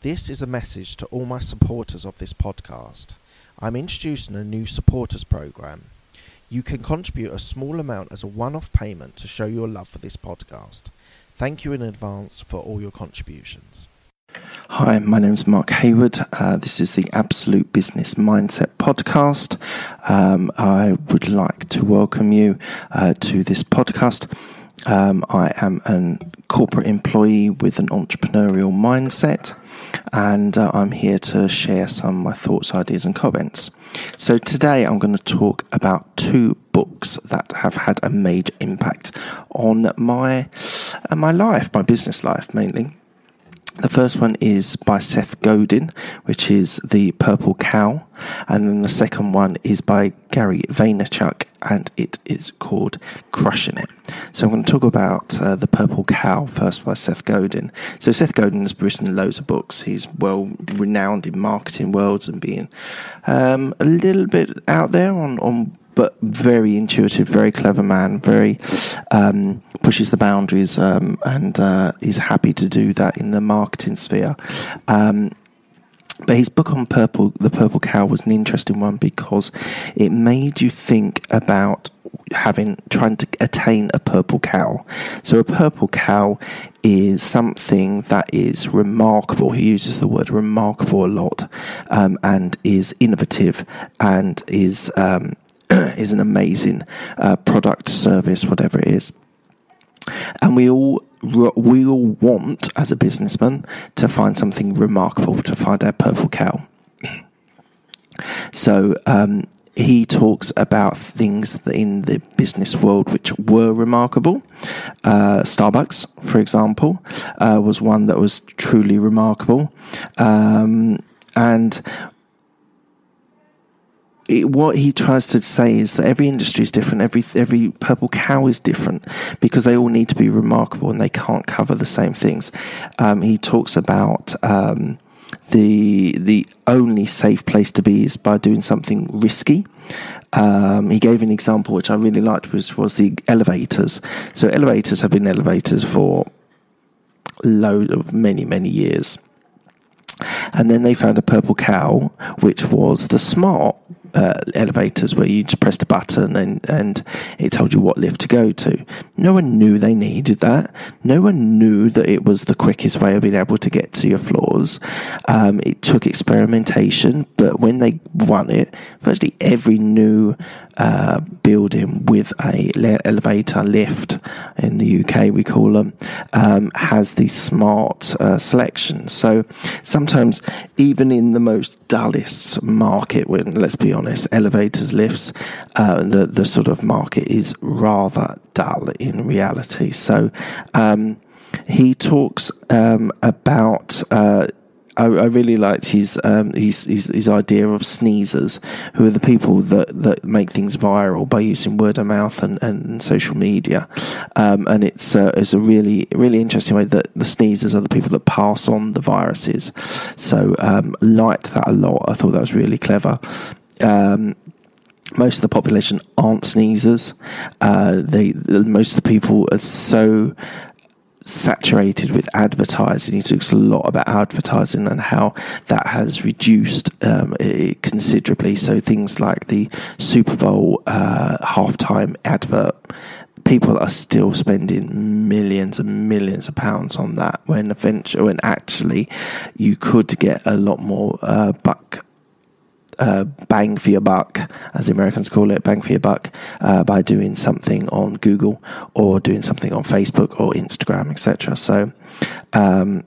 This is a message to all my supporters of this podcast. I'm introducing a new supporters program. You can contribute a small amount as a one off payment to show your love for this podcast. Thank you in advance for all your contributions. Hi, my name is Mark Hayward. Uh, this is the Absolute Business Mindset podcast. Um, I would like to welcome you uh, to this podcast. Um, I am a corporate employee with an entrepreneurial mindset, and uh, I'm here to share some of my thoughts, ideas, and comments. So, today I'm going to talk about two books that have had a major impact on my, uh, my life, my business life mainly. The first one is by Seth Godin, which is The Purple Cow. And then the second one is by Gary Vaynerchuk, and it is called Crushing It. So I'm going to talk about uh, The Purple Cow first by Seth Godin. So Seth Godin has written loads of books. He's well renowned in marketing worlds and being um, a little bit out there on, on but very intuitive, very clever man, very um, pushes the boundaries, um, and uh, happy to do that in the marketing sphere. Um, but his book on purple, the purple cow, was an interesting one because it made you think about having trying to attain a purple cow. So a purple cow is something that is remarkable. He uses the word remarkable a lot, um, and is innovative and is um, is an amazing uh, product, service, whatever it is. And we all we all want, as a businessman, to find something remarkable, to find our purple cow. So um, he talks about things in the business world which were remarkable. Uh, Starbucks, for example, uh, was one that was truly remarkable. Um, and it, what he tries to say is that every industry is different. Every every purple cow is different because they all need to be remarkable and they can't cover the same things. Um, he talks about um, the the only safe place to be is by doing something risky. Um, he gave an example which I really liked, which was the elevators. So elevators have been elevators for load of many many years. And then they found a purple cow, which was the smart uh, elevators where you just pressed a button and, and it told you what lift to go to. No one knew they needed that. No one knew that it was the quickest way of being able to get to your floors. Um, it took experimentation, but when they won it, virtually every new uh, building with a le- elevator lift in the UK, we call them, um, has these smart uh, selections. So sometimes, even in the most dullest market, when let's be honest, elevators, lifts, uh, the the sort of market is rather dull in reality. So. Um, he talks um, about uh, I, I really liked his, um, his, his his idea of sneezers, who are the people that, that make things viral by using word of mouth and, and social media. Um, and it's uh, it's a really really interesting way that the sneezers are the people that pass on the viruses. So um, liked that a lot. I thought that was really clever. Um, most of the population aren't sneezers. Uh, they most of the people are so saturated with advertising. He talks a lot about advertising and how that has reduced um, considerably. So things like the Super Bowl uh, halftime advert. People are still spending millions and millions of pounds on that when eventually, when actually you could get a lot more uh, buck uh, bang for your buck, as the Americans call it, bang for your buck, uh, by doing something on Google or doing something on Facebook or Instagram, etc. So, um,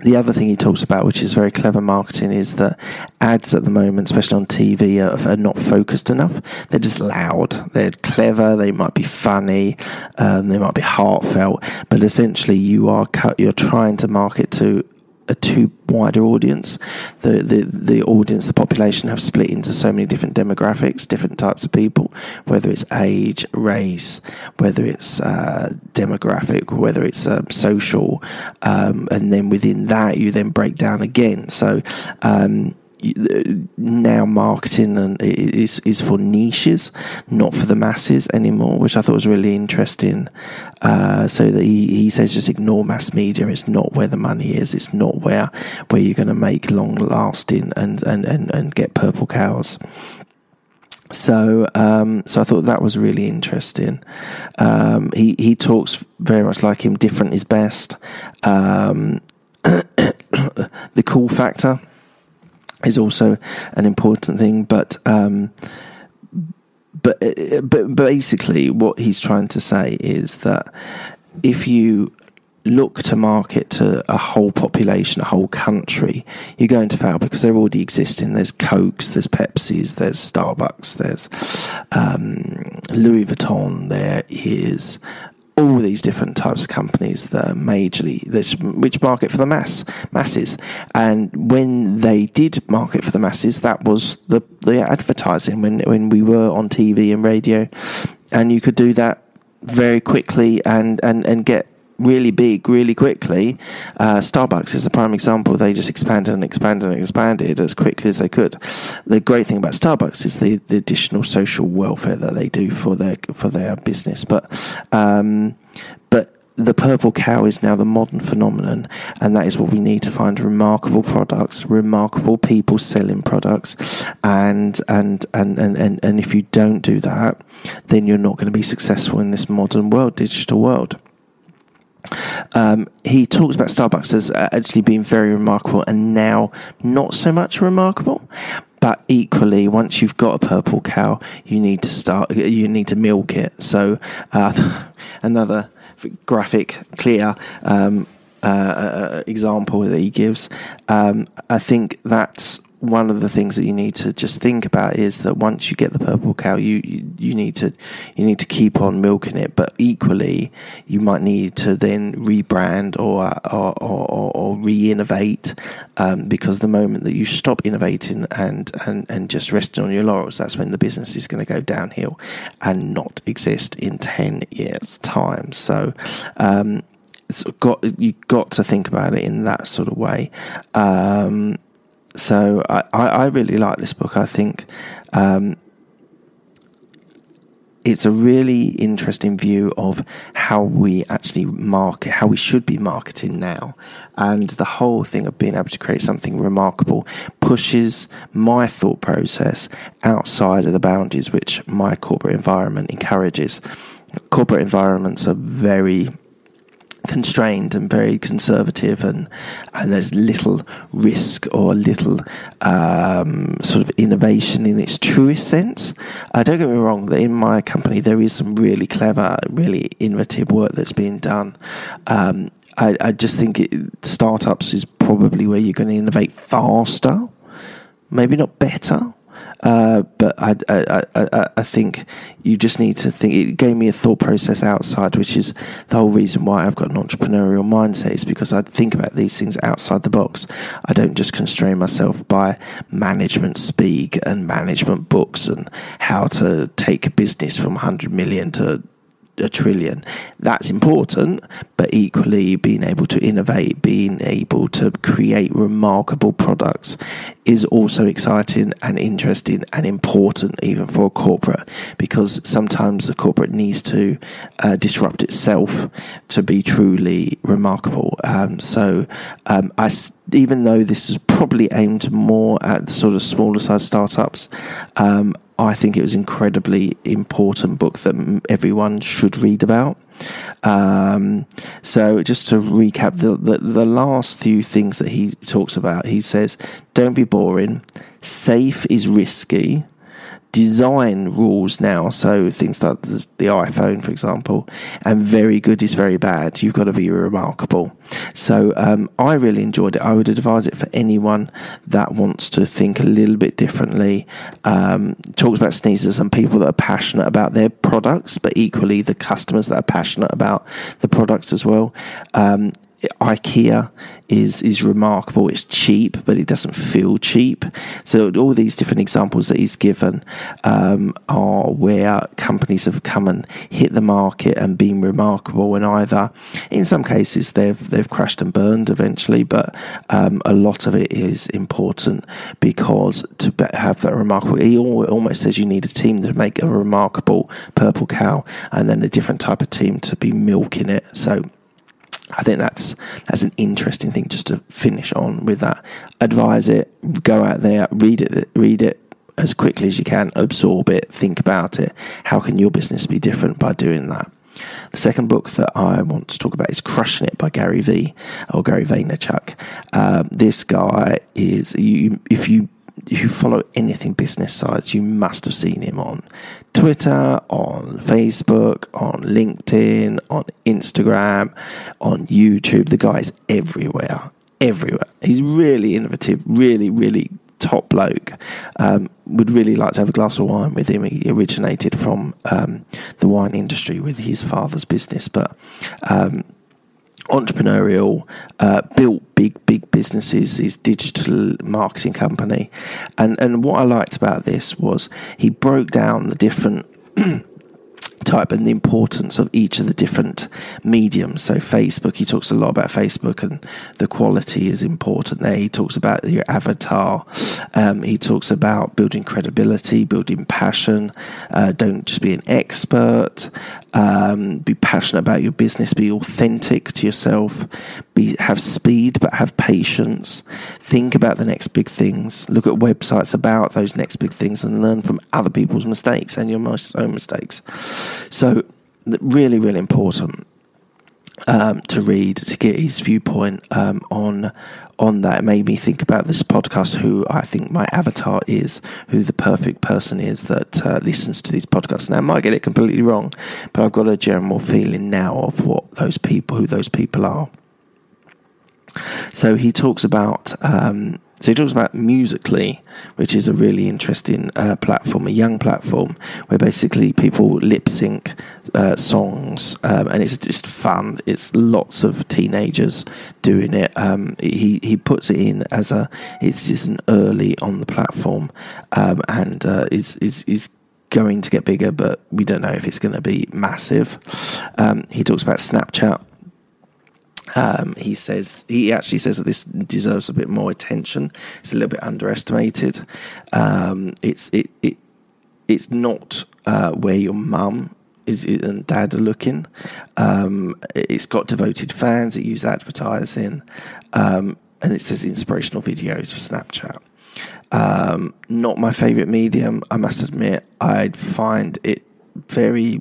the other thing he talks about, which is very clever marketing, is that ads at the moment, especially on TV, are, are not focused enough. They're just loud. They're clever. They might be funny. Um, they might be heartfelt. But essentially, you are cut, you're trying to market to a too wider audience. The, the the audience, the population have split into so many different demographics, different types of people, whether it's age, race, whether it's uh, demographic, whether it's uh, social, um, and then within that you then break down again. So um, now marketing and is is for niches, not for the masses anymore, which I thought was really interesting. Uh, so that he, he says just ignore mass media. It's not where the money is. It's not where where you're going to make long lasting and, and, and, and get purple cows. So, um, so I thought that was really interesting. Um, he he talks very much like him. Different is best. Um, the cool factor is also an important thing, but um, but but basically, what he's trying to say is that if you look to market to a whole population, a whole country, you're going to fail because they're already existing. There's Cokes, there's Pepsis, there's Starbucks, there's um, Louis Vuitton, there is all these different types of companies that are majorly which market for the mass masses. And when they did market for the masses that was the the advertising when when we were on TV and radio. And you could do that very quickly and and and get really big really quickly. Uh, Starbucks is a prime example. They just expanded and expanded and expanded as quickly as they could. The great thing about Starbucks is the, the additional social welfare that they do for their for their business. But um, but the purple cow is now the modern phenomenon, and that is what we need to find remarkable products, remarkable people selling products, and and and and and, and if you don't do that, then you're not going to be successful in this modern world, digital world. Um, he talks about Starbucks as uh, actually being very remarkable and now not so much remarkable. But equally, once you've got a purple cow, you need to start. You need to milk it. So uh, another graphic, clear um, uh, uh, example that he gives. Um, I think that's one of the things that you need to just think about is that once you get the purple cow, you, you, you need to you need to keep on milking it. But equally, you might need to then rebrand or or, or, or re-innovate um, because the moment that you stop innovating and, and and just resting on your laurels, that's when the business is going to go downhill and not exist in ten years' time. So. Um, it's got you got to think about it in that sort of way. Um, so I, I really like this book. I think um, it's a really interesting view of how we actually market, how we should be marketing now. And the whole thing of being able to create something remarkable pushes my thought process outside of the boundaries which my corporate environment encourages. Corporate environments are very constrained and very conservative, and and there's little risk or little um, sort of innovation in its truest sense. Uh, don't get me wrong; that in my company there is some really clever, really innovative work that's being done. Um, I, I, just think it, startups is probably where you're going to innovate faster, maybe not better. Uh, but I, I, I, I, think you just need to think. It gave me a thought process outside, which is the whole reason why I've got an entrepreneurial mindset. Is because I think about these things outside the box. I don't just constrain myself by management speak and management books and how to take a business from 100 million to a trillion. That's important, but equally being able to innovate, being able to create remarkable products is also exciting and interesting and important even for a corporate because sometimes the corporate needs to uh, disrupt itself to be truly remarkable. Um, so um, I, even though this is probably aimed more at the sort of smaller size startups, um, I think it was incredibly important book that everyone should read about. Um, so just to recap the, the, the last few things that he talks about, he says, "Don't be boring. Safe is risky design rules now. So things like the, iPhone, for example, and very good is very bad. You've got to be remarkable. So um, I really enjoyed it. I would advise it for anyone that wants to think a little bit differently. Um, talks about sneezers and people that are passionate about their products, but equally the customers that are passionate about the products as well. Um, IKEA is is remarkable. It's cheap, but it doesn't feel cheap. So all these different examples that he's given um, are where companies have come and hit the market and been remarkable, and either in some cases they've they've crashed and burned eventually, but um, a lot of it is important because to have that remarkable. He almost says you need a team to make a remarkable purple cow, and then a different type of team to be milking it. So I think that's that's an interesting thing just to finish on with that. Advise it, go out there, read it, read it as quickly as you can, absorb it, think about it. How can your business be different by doing that? The second book that I want to talk about is Crushing It by Gary V or Gary Vaynerchuk. Um, this guy is you if you if you follow anything business sides, you must have seen him on Twitter, on Facebook, on LinkedIn, on Instagram, on YouTube. The guy's everywhere, everywhere. He's really innovative, really, really top bloke. Um, would really like to have a glass of wine with him. He originated from um, the wine industry with his father's business, but um, entrepreneurial, uh, built big, big businesses, his digital marketing company. And, and what I liked about this was he broke down the different type and the importance of each of the different mediums. So, Facebook, he talks a lot about Facebook and the quality is important there. He talks about your avatar. Um, he talks about building credibility, building passion. Uh, don't just be an expert. Um, be passionate about your business. Be authentic to yourself. Be have speed, but have patience. Think about the next big things. Look at websites about those next big things and learn from other people's mistakes and your own mistakes. So, really, really important um, to read to get his viewpoint um, on on that. It made me think about this podcast. Who I think my avatar is, who the perfect person is that uh, listens to these podcasts. Now, I might get it completely wrong, but I've got a general feeling now of what those people, who those people are. So he talks about um, so he talks about Musical.ly, which is a really interesting uh, platform, a young platform where basically people lip sync uh, songs, um, and it's just fun. It's lots of teenagers doing it. Um, he he puts it in as a it's just an early on the platform, um, and uh, is is is going to get bigger, but we don't know if it's going to be massive. Um, he talks about Snapchat um, he says he actually says that this deserves a bit more attention. It's a little bit underestimated. Um, it's it, it it's not uh, where your mum is and dad are looking. Um, it's got devoted fans. It uses advertising, um, and it says inspirational videos for Snapchat. Um, not my favorite medium. I must admit. I'd find it very.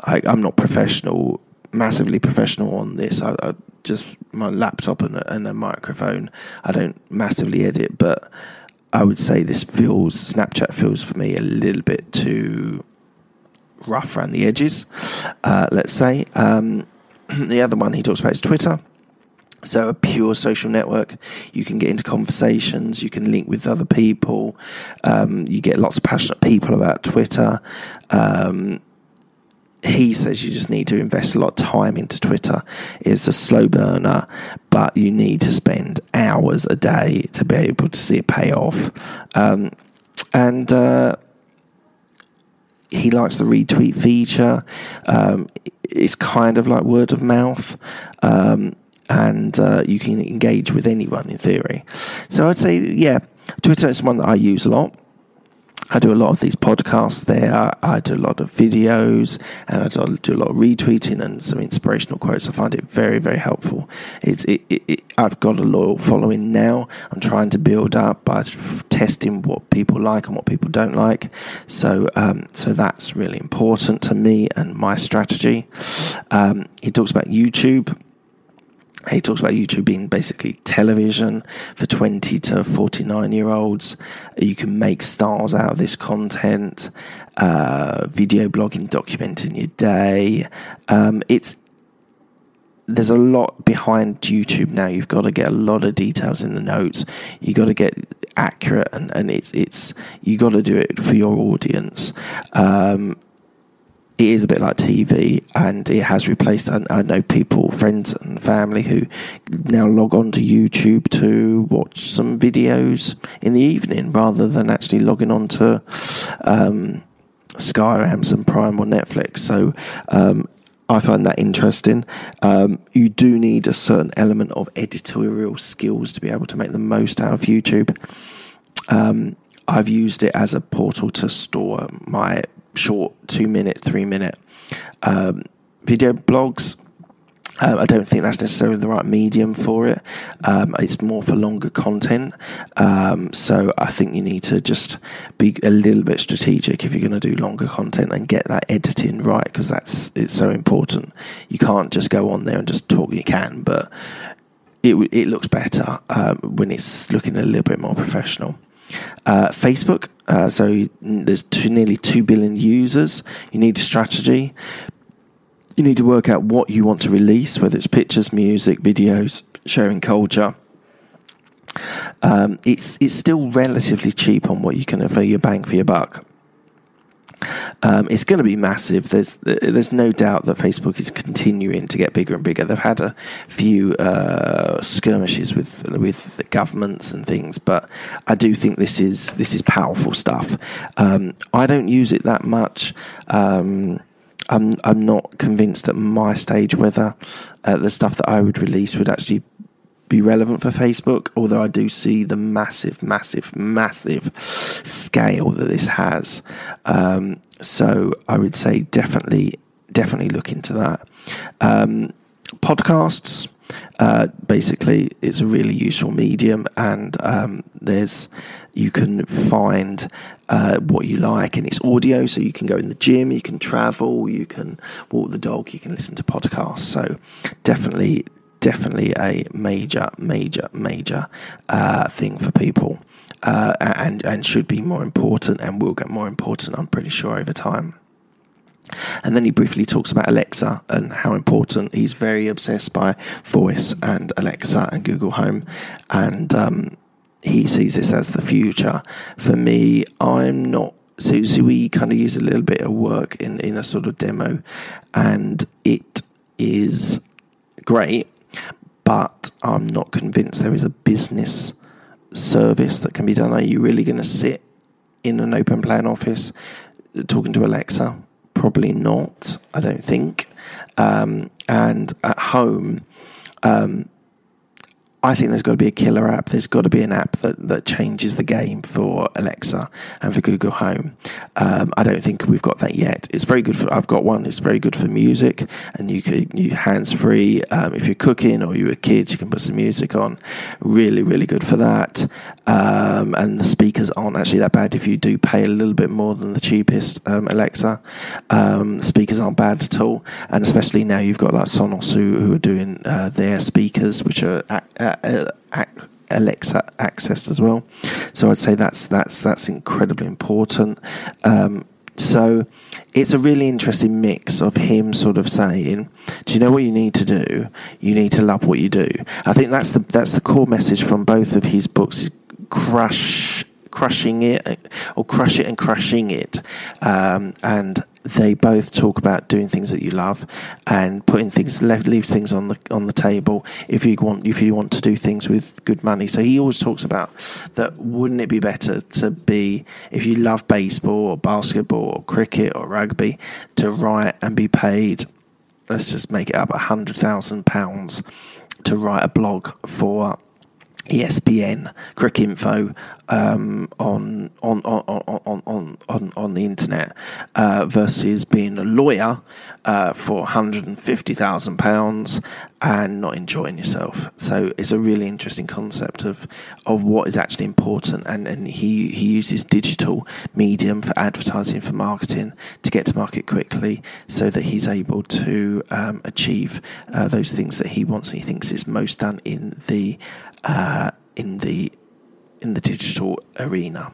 I, I'm not professional massively professional on this. I, I just my laptop and a, and a, microphone. I don't massively edit, but I would say this feels Snapchat feels for me a little bit too rough around the edges. Uh, let's say um, the other one he talks about is Twitter. So, a pure social network. You can get into conversations, you can link with other people, um, you get lots of passionate people about Twitter. Um, he says you just need to invest a lot of time into Twitter. It's a slow burner, but you need to spend hours a day to be able to see it pay off. Um, and uh, he likes the retweet feature. Um, it's kind of like word of mouth. Um, and uh, you can engage with anyone in theory. So I'd say, yeah, Twitter is one that I use a lot. I do a lot of these podcasts there. I do a lot of videos and I do a lot of retweeting and some inspirational quotes. I find it very, very helpful. It's, it, it, it, I've got a loyal following now. I'm trying to build up by testing what people like and what people don't like. So, um, so that's really important to me and my strategy. Um, he talks about YouTube he talks about YouTube being basically television for 20 to 49 year olds. You can make stars out of this content, uh, video blogging, documenting your day. Um, it's there's a lot behind YouTube now. You've got to get a lot of details in the notes. You've got to get accurate, and, and it's it's you got to do it for your audience. Um, it is a bit like TV, and it has replaced. I, I know people, friends, and family who now log on to YouTube to watch some videos in the evening rather than actually logging on to um, Sky Amazon Prime or Netflix. So um, I find that interesting. Um, you do need a certain element of editorial skills to be able to make the most out of YouTube. Um, I've used it as a portal to store my short two minute, three minute um, video blogs. Uh, I don't think that's necessarily the right medium for it. Um, it's more for longer content. Um, so I think you need to just be a little bit strategic if you're going to do longer content and get that editing right because that's it's so important. You can't just go on there and just talk. You can, but it it looks better um, when it's looking a little bit more professional. Uh, Facebook, uh, so there's two, nearly 2 billion users. You need a strategy you need to work out what you want to release, whether it's pictures, music, videos, sharing culture. Um, it's it's still relatively cheap on what you can offer your bang for your buck. Um, it's going to be massive. There's there's no doubt that Facebook is continuing to get bigger and bigger. They've had a few uh, skirmishes with with governments and things, but I do think this is this is powerful stuff. Um, I don't use it that much. Um, I'm I'm not convinced at my stage whether uh, the stuff that I would release would actually be relevant for Facebook. Although I do see the massive, massive, massive scale that this has. Um, so I would say definitely, definitely look into that. Um, podcasts. Uh, basically, it's a really useful medium, and um, there's you can find uh, what you like, and it's audio, so you can go in the gym, you can travel, you can walk the dog, you can listen to podcasts. So definitely, definitely a major, major, major uh, thing for people, uh, and and should be more important, and will get more important. I'm pretty sure over time. And then he briefly talks about Alexa and how important he's very obsessed by voice and Alexa and Google Home. And um, he sees this as the future. For me, I'm not. So, so we kind of use a little bit of work in, in a sort of demo, and it is great, but I'm not convinced there is a business service that can be done. Are you really going to sit in an open plan office talking to Alexa? Probably not, I don't think. Um, and at home, um, I think there's got to be a killer app. There's got to be an app that, that changes the game for Alexa and for Google Home. Um, I don't think we've got that yet. It's very good for. I've got one. It's very good for music, and you can you hands free. Um, if you're cooking or you're a kid, you can put some music on. Really, really good for that. Um, and the speakers aren't actually that bad if you do pay a little bit more than the cheapest um, Alexa. Um, speakers aren't bad at all, and especially now you've got like Sonos who, who are doing uh, their speakers, which are. Uh, uh, Alexa accessed as well. So I'd say that's that's that's incredibly important. Um, so it's a really interesting mix of him sort of saying, "Do you know what you need to do? You need to love what you do." I think that's the that's the core message from both of his books: crush crushing it or crush it and crushing it um, and they both talk about doing things that you love and putting things left leave things on the on the table if you want if you want to do things with good money. So he always talks about that. Wouldn't it be better to be if you love baseball or basketball or cricket or rugby to write and be paid? Let's just make it up a hundred thousand pounds to write a blog for ESPN, Cricinfo um, on, on, on, on, on, on, on the internet uh, versus being a lawyer uh, for £150,000 and not enjoying yourself. So it's a really interesting concept of, of what is actually important. And, and he, he uses digital medium for advertising, for marketing to get to market quickly so that he's able to um, achieve uh, those things that he wants and he thinks is most done in the uh, in the in the digital arena.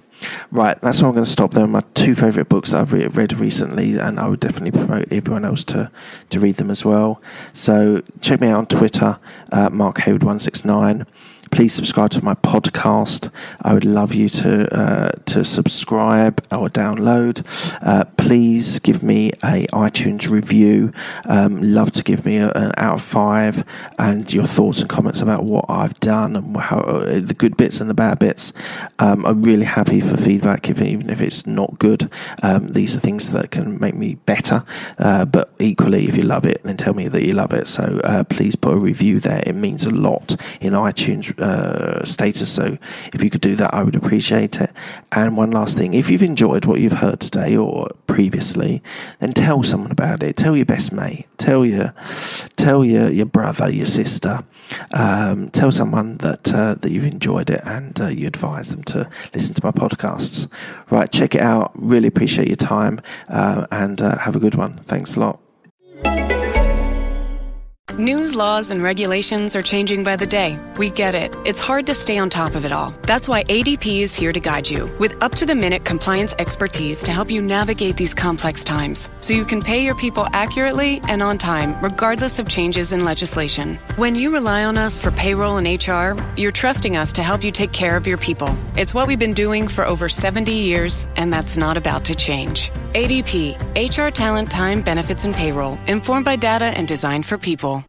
Right, that's where I'm going to stop. They're my two favourite books that I've re- read recently, and I would definitely promote everyone else to, to read them as well. So check me out on Twitter, uh, Mark Hayward169 please subscribe to my podcast. I would love you to uh, to subscribe or download. Uh, please give me a iTunes review. Um, love to give me a, an out of five and your thoughts and comments about what I've done and how uh, the good bits and the bad bits. Um, I'm really happy for feedback, if, even if it's not good. Um, these are things that can make me better. Uh, but equally, if you love it, then tell me that you love it. So uh, please put a review there. It means a lot in iTunes uh, status. So if you could do that, I would appreciate it. And one last thing if you've enjoyed what you've heard today or previously, then tell someone about it. Tell your best mate. Tell your, tell your, your brother, your sister. Um, tell someone that uh, that you've enjoyed it and uh, you advise them to listen to my podcasts. Right, check it out. Really appreciate your time uh, and uh, have a good one. Thanks a lot. News, laws, and regulations are changing by the day. We get it. It's hard to stay on top of it all. That's why ADP is here to guide you with up to the minute compliance expertise to help you navigate these complex times so you can pay your people accurately and on time, regardless of changes in legislation. When you rely on us for payroll and HR, you're trusting us to help you take care of your people. It's what we've been doing for over 70 years, and that's not about to change. ADP, HR talent, time, benefits, and payroll, informed by data and designed for people.